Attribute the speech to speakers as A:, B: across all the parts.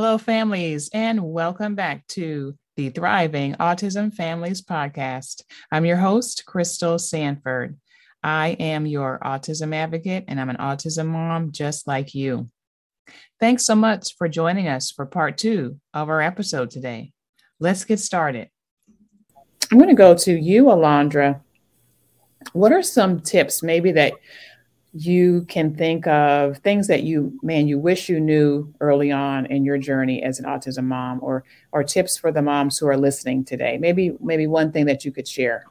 A: Hello, families, and welcome back to the Thriving Autism Families Podcast. I'm your host, Crystal Sanford. I am your autism advocate, and I'm an autism mom just like you. Thanks so much for joining us for part two of our episode today. Let's get started. I'm going to go to you, Alondra. What are some tips, maybe that you can think of things that you man you wish you knew early on in your journey as an autism mom or or tips for the moms who are listening today. Maybe maybe one thing that you could share.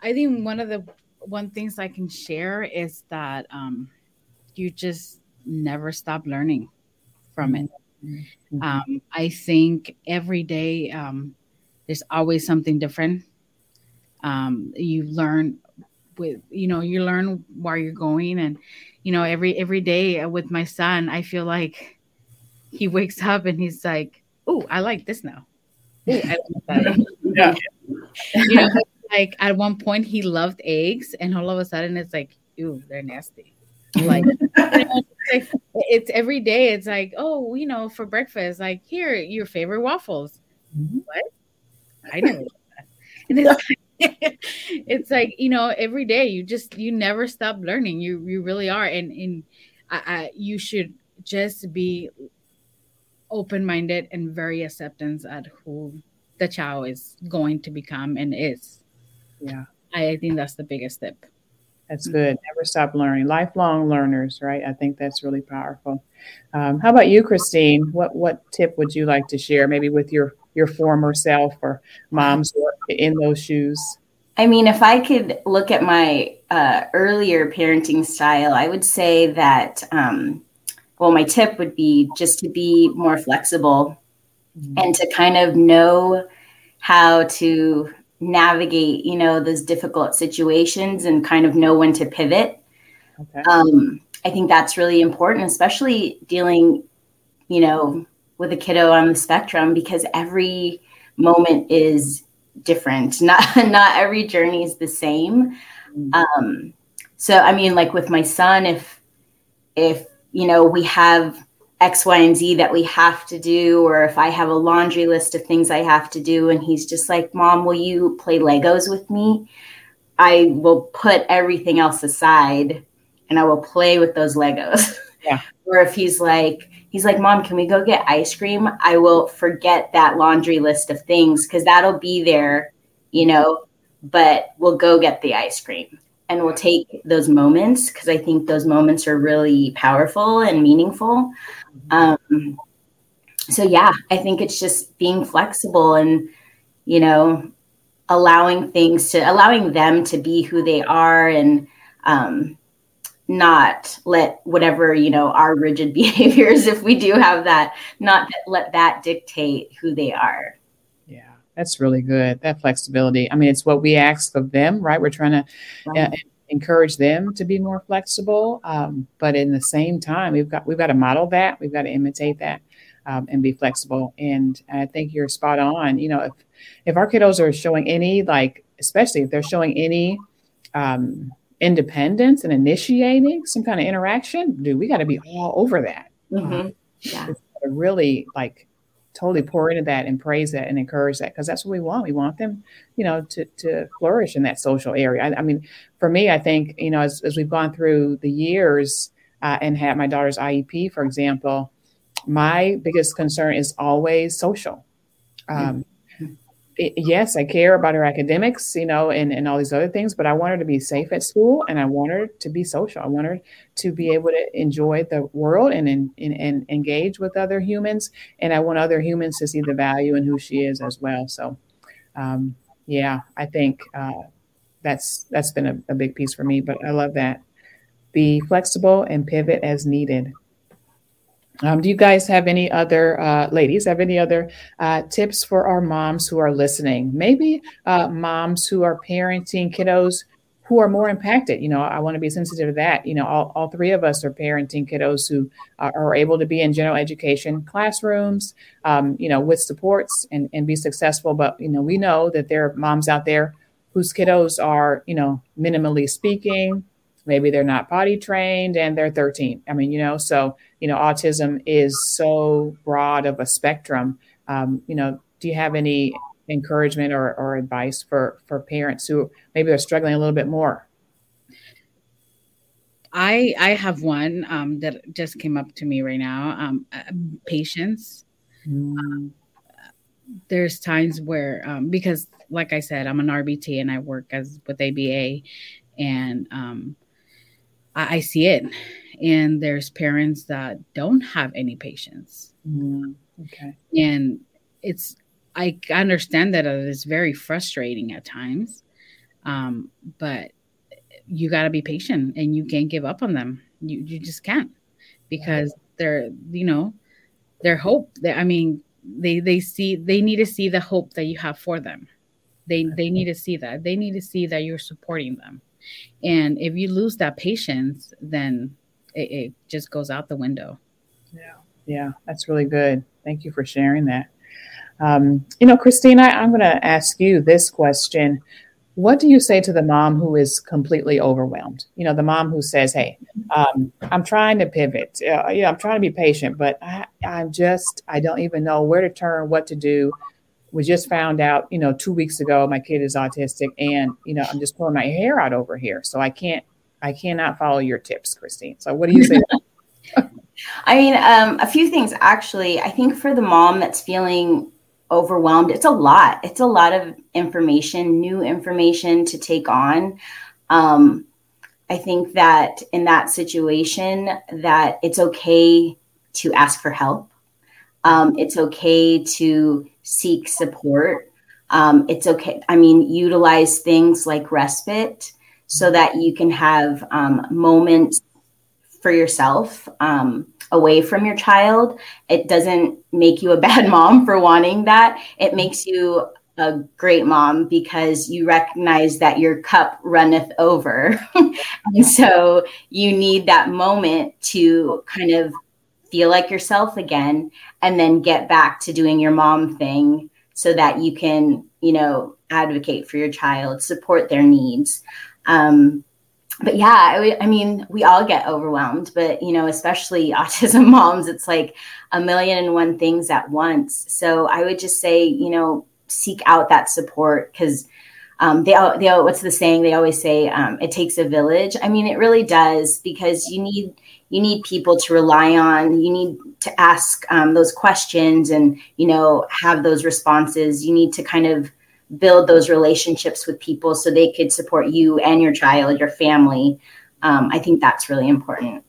B: I think one of the one things i can share is that um, you just never stop learning from it. Mm-hmm. um, i think every day um, there's always something different. Um, you learn with you know you learn where you're going and you know every every day with my son i feel like he wakes up and he's like oh i like this now. Ooh, I like yeah. you know like at one point he loved eggs and all of a sudden it's like ooh they're nasty. Like, you know, it's, like it's every day it's like oh you know for breakfast like here your favorite waffles. Mm-hmm. what? I know and it's like, it's like you know every day you just you never stop learning. You you really are. And and I, I, you should just be open-minded and very acceptance at who the child is going to become and is.
A: Yeah.
B: I, I think that's the biggest tip.
A: That's good. Never stop learning. Lifelong learners right? I think that's really powerful. Um, how about you Kristine? What what tip would you like to share maybe with your your former self or moms in those shoes?
C: I mean, if I could look at my uh, earlier parenting style, I would say that, um, well, my tip would be just to be more flexible mm-hmm. and to kind of know how to navigate, you know, those difficult situations and kind of know when to pivot. Okay. Um, I think that's really important, especially dealing, you know, with a kiddo on the spectrum because every moment is different. Not not every journey is the same. Mm-hmm. Um, so I mean, like with my son, if if you know we have X, Y, and Z that we have to do, or if I have a laundry list of things I have to do, and he's just like, Mom, will you play Legos with me? I will put everything else aside and I will play with those Legos.
A: Yeah.
C: or if he's like, he's like, Mom, can we go get ice cream? I will forget that laundry list of things because that'll be there, you know, but we'll go get the ice cream and we'll take those moments because I think those moments are really powerful and meaningful. Um, so, yeah, I think it's just being flexible and, you know, allowing things to allowing them to be who they are and, um, not let whatever you know our rigid behaviors if we do have that not let that dictate who they are.
A: Yeah that's really good that flexibility. I mean it's what we ask of them right? We're trying to uh, encourage them to be more flexible um, but in the same time we've got we've got to model that we've got to imitate that um, and be flexible and i think you're spot on. You know if if our kiddos are showing any like especially if they're showing any um, independence and initiating some kind of interaction, dude, we got to be all over that.
C: Mm-hmm. Um, yeah.
A: really like totally pour into that and praise that and encourage that because that's what we want. We want them, you know, to, to flourish in that social area. I, I mean, for me, I think, you know, as, as we've gone through the years uh, and had my daughter's IEP, for example, my biggest concern is always social. Um, yes, I care about her academics, you know, and, and all these other things, but I want her to be safe at school and I want her to be social. I want her to be able to enjoy the world and, and, and engage with other humans. And I want other humans to see the value in who she is as well. So, um, yeah, I think uh, that's that's been a, a big piece for me, but I love that. Be flexible and pivot as needed. Um, do you guys have any other, uh, ladies, have any other uh, tips for our moms who are listening? Maybe uh, moms who are parenting kiddos who are more impacted. You know, I want to be sensitive to that. You know, all, all three of us are parenting kiddos who are, are able to be in general education classrooms, um, you know, with supports and, and be successful. But, you know, we know that there are moms out there whose kiddos are, you know, minimally speaking, maybe they're not potty trained and they're 13 i mean you know so you know autism is so broad of a spectrum um, you know do you have any encouragement or, or advice for for parents who maybe are struggling a little bit more
B: I I have one um, that just came up to me right now. Um, uh, patience. Mm. Um, there's times where um, because, like I said, I'm an RBT and I work as with ABA, and um, I, I, see it. And there's parents that don't have any patience.
A: Mm. Okay.
B: And it's I understand that it is very frustrating at times, um, but you got to be patient and you can't give up on them. You you just can't because they're you know their hope. They, I mean, they they see they need to see the hope that you have for them. They they need to see that. They need to see that you're supporting them. And if you lose that patience, then it, it just goes out the window.
A: Yeah, yeah, that's really good. Thank you for sharing that. Um, you know, Christina, I'm going to ask you this question. What do you say to the mom who is completely overwhelmed? You know, the mom who says, "Hey, um, I'm trying to pivot. Uh, yeah, I'm trying to be patient, but I, I'm just, I don't even know where to turn, what to do. We just found out, you know, two weeks ago, my kid is autistic, and you know, I'm just pulling my hair out over here, so I can't, I cannot follow your tips, Kristine. So, what do you say?
C: I mean, um, a few things actually. I think for the mom that's feeling overwhelmed. It's a lot. It's a lot of information, new information to take on. Um, I think that in that situation, that it's okay to ask for help. Um, it's okay to seek support. Um, it's okay. I mean, utilize things like respite so that you can have um, moments for yourself. Um, away from your child. It doesn't make you a bad mom for wanting that. It makes you a great mom because you recognize that your cup runneth over. and so you need that moment to kind of feel like yourself again and then get back to doing your mom thing so that you can, you know, advocate for your child, support their needs. Um, but yeah, I, I, mean, we all get overwhelmed, but you know, especially autism moms, it's like a million and one things at once. So I would just say, you know, seek out that support because um, they, they, what's the saying? They always say um, it takes a village. I mean, it really does because you need you need people to rely on. You need to ask um, those questions and you know have those responses. You need to kind of build those relationships with people so they could support you and your child, your family. Um, I think that's really important.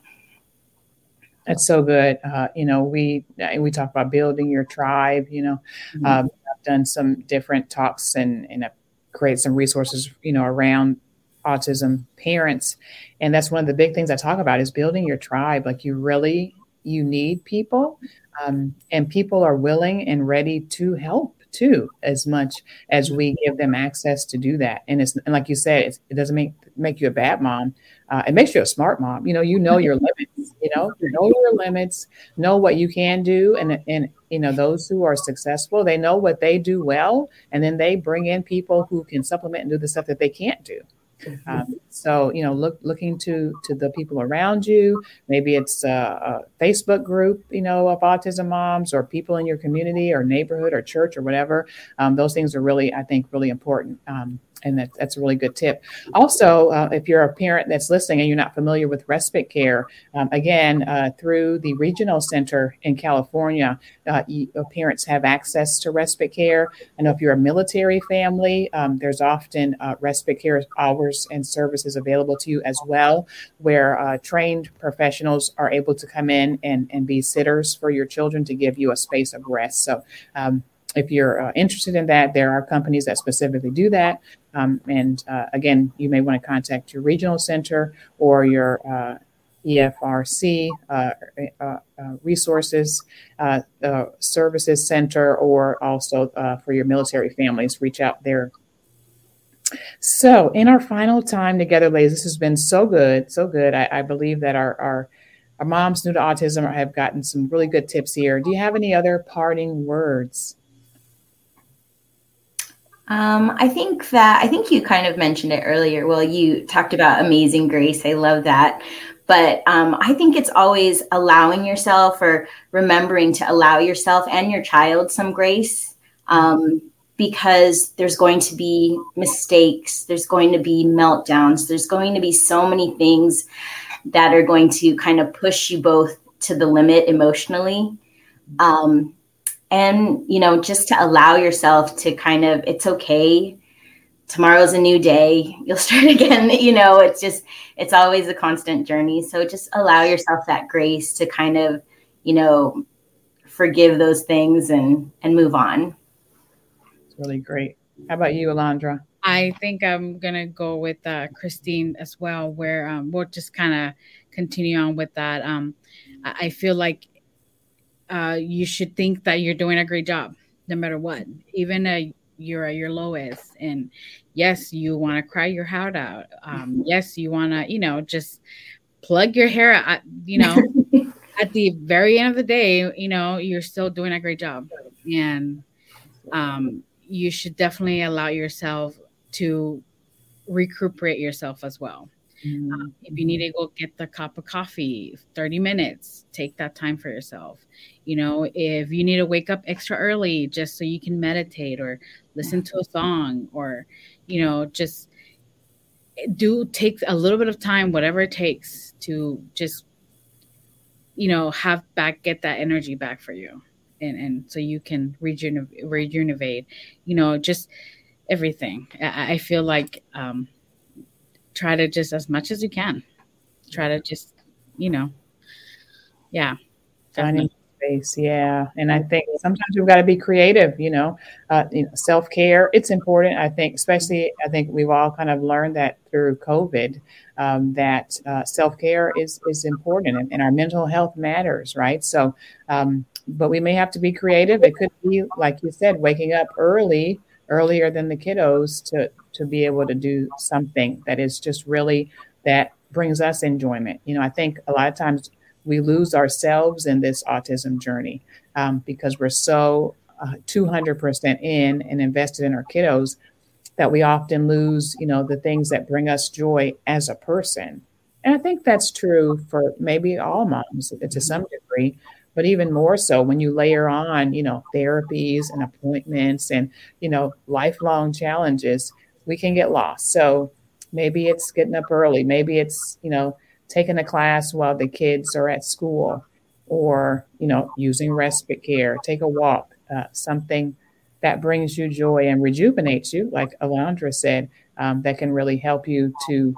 A: That's so good. Uh, you know, we we talk about building your tribe. You know, mm-hmm. um, I've done some different talks and and i've create some resources. You know, around autism parents, and that's one of the big things I talk about is building your tribe. Like you really you need people, um, and people are willing and ready to help too, as much as we give them access to do that. And it's and like you said, it doesn't make make you a bad mom. Uh, it makes you a smart mom. You know, you know your limits. You know, you know your limits. Know what you can do, and and you know those who are successful, they know what they do well, and then they bring in people who can supplement and do the stuff that they can't do. Um, so you know, look looking to to the people around you. Maybe it's a, a, Facebook group, you know, of autism moms, or people in your community, or neighborhood, or church, or whatever. Um, those things are really, I think, really important. Um, and that, that's a really good tip. Also, uh, if you're a parent that's listening and you're not familiar with respite care, um, again, uh, through the regional center in California, uh, uh, parents have access to respite care. I know if you're a military family, um, there's often uh, respite care hours and services available to you as well, where uh, trained professionals are able to come in and, and be sitters for your children to give you a space of rest. So, um, if you're uh, interested in that, there are companies that specifically do that. Um, and uh, again, you may want to contact your regional center or your uh, EFRC uh, uh, uh, resources services center, or also for your military families. Reach out there. So, in our final time together, ladies, this has been so good, so good. I, I believe that our, our our moms new to autism have gotten some really good tips here. Do you have any other parting words?
C: Um, I think that I think you kind of mentioned it earlier. Well, you talked about amazing grace. I love that. But um, I think it's always allowing yourself or remembering to allow yourself and your child some grace um, because there's going to be mistakes, there's going to be meltdowns, there's going to be so many things that are going to kind of push you both to the limit emotionally. Um, and you know just to allow yourself to kind of it's okay. Tomorrow's a new day. You'll start again you know it's just it's always a constant journey. So just allow yourself that grace to kind of you know forgive those things and and move on.
A: It's really great. How about you alondra?
B: I think i'm gonna go with uh, Kristine as well where um, we'll just kind of continue on with that. Um, i feel like uh, you should think that you're doing a great job no matter what. Even a you're at your lowest and yes you want to cry your heart out. Um, yes you want to you know just plug your hair out you know. At the very end of the day you know you're still doing a great job. And um, you should definitely allow yourself to recuperate yourself as well. Mm-hmm. um, if you need to go get the cup of coffee 30 minutes take that time for yourself you know if you need to wake up extra early just so you can meditate or listen to a song or you know just do take a little bit of time whatever it takes to just you know have back get that energy back for you. And and so you can rejuvenate rejuvenate you know just everything. I, I feel like um try to just as much as you can try to just you know yeah
A: definitely space. Yeah. And I think sometimes we've got to be creative, you know, uh, you know self care. It's important. I think, especially, I think we've all kind of learned that through COVID, um, that uh, self care is, is important and, and, our mental health matters, right? So, um, but we may have to be creative. It could be, like you said, waking up early, earlier than the kiddos to, to be able to do something that is just really that brings us enjoyment. You know, I think a lot of times we lose ourselves in this autism journey um, because we're so uh, 200% in and invested in our kiddos that we often lose you know the things that bring us joy as a person. And i think that's true for maybe all moms to some degree but even more so when you layer on you know therapies and appointments and you know lifelong challenges we can get lost. So maybe it's getting up early maybe it's you know taking a class while the kids are at school or you know using respite care. Take a walk uh, something that brings you joy and rejuvenates you like alondra said um, that can really help you to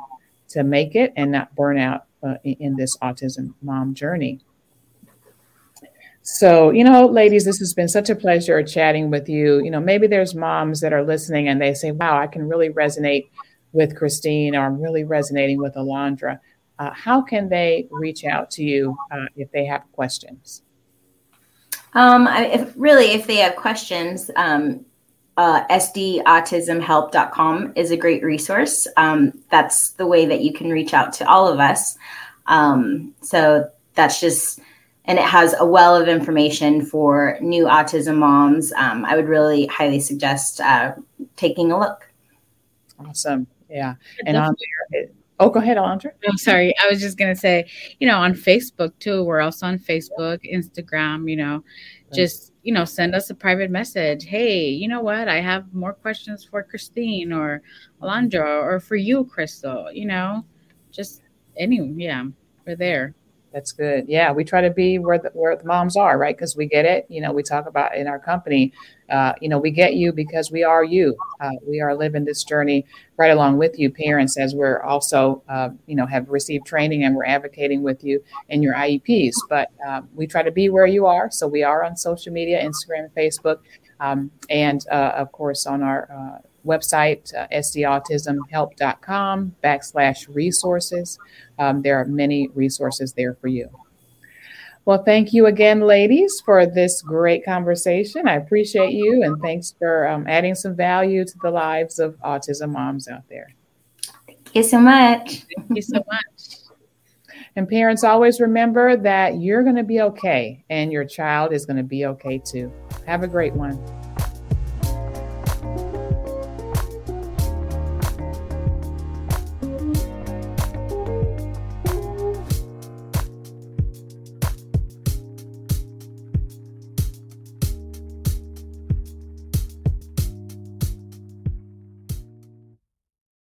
A: to make it and not burn out uh, in, in this autism mom journey. So, you know, ladies, this has been such a pleasure chatting with you. You know, maybe there's moms that are listening and they say, wow, I can really resonate with Kristine or I'm really resonating with Alondra uh, how can they reach out to you uh, if they have questions?
C: Um, if, really, if they have questions, um, uh, sdautismhelp.com is a great resource. Um, that's the way that you can reach out to all of us. Um, so that's just, and it has a well of information for new autism moms. Um, I would really highly suggest uh, taking a look.
A: Awesome. Yeah. And on there, Oh, go ahead, Alondra.
B: I'm sorry. I was just gonna say, you know, on Facebook too. We're also on Facebook, Instagram. You know, just you know, send us a private message. Hey, you know what? I have more questions for Kristine or Alondra or for you, Crystal. You know, just any. Yeah, we're there.
A: That's good. Yeah, we try to be where the, where the moms are, right? Because we get it. You know, we talk about in our company. Uh, you know, we get you because we are you. Uh, we are living this journey right along with you, parents, as we're also, uh, you know, have received training and we're advocating with you in your IEPs. But um, we try to be where you are. So we are on social media, Instagram, Facebook, um, and uh, of course on our uh, website, uh, sdautismhelp.com backslash resources. Um, there are many resources there for you. Well, thank you again, ladies, for this great conversation. I appreciate you, and thanks for um, adding some value to the lives of autism moms out there.
C: Thank you so much.
B: Thank you so much.
A: And parents, always remember that you're going to be okay, and your child is going to be okay too. Have a great one.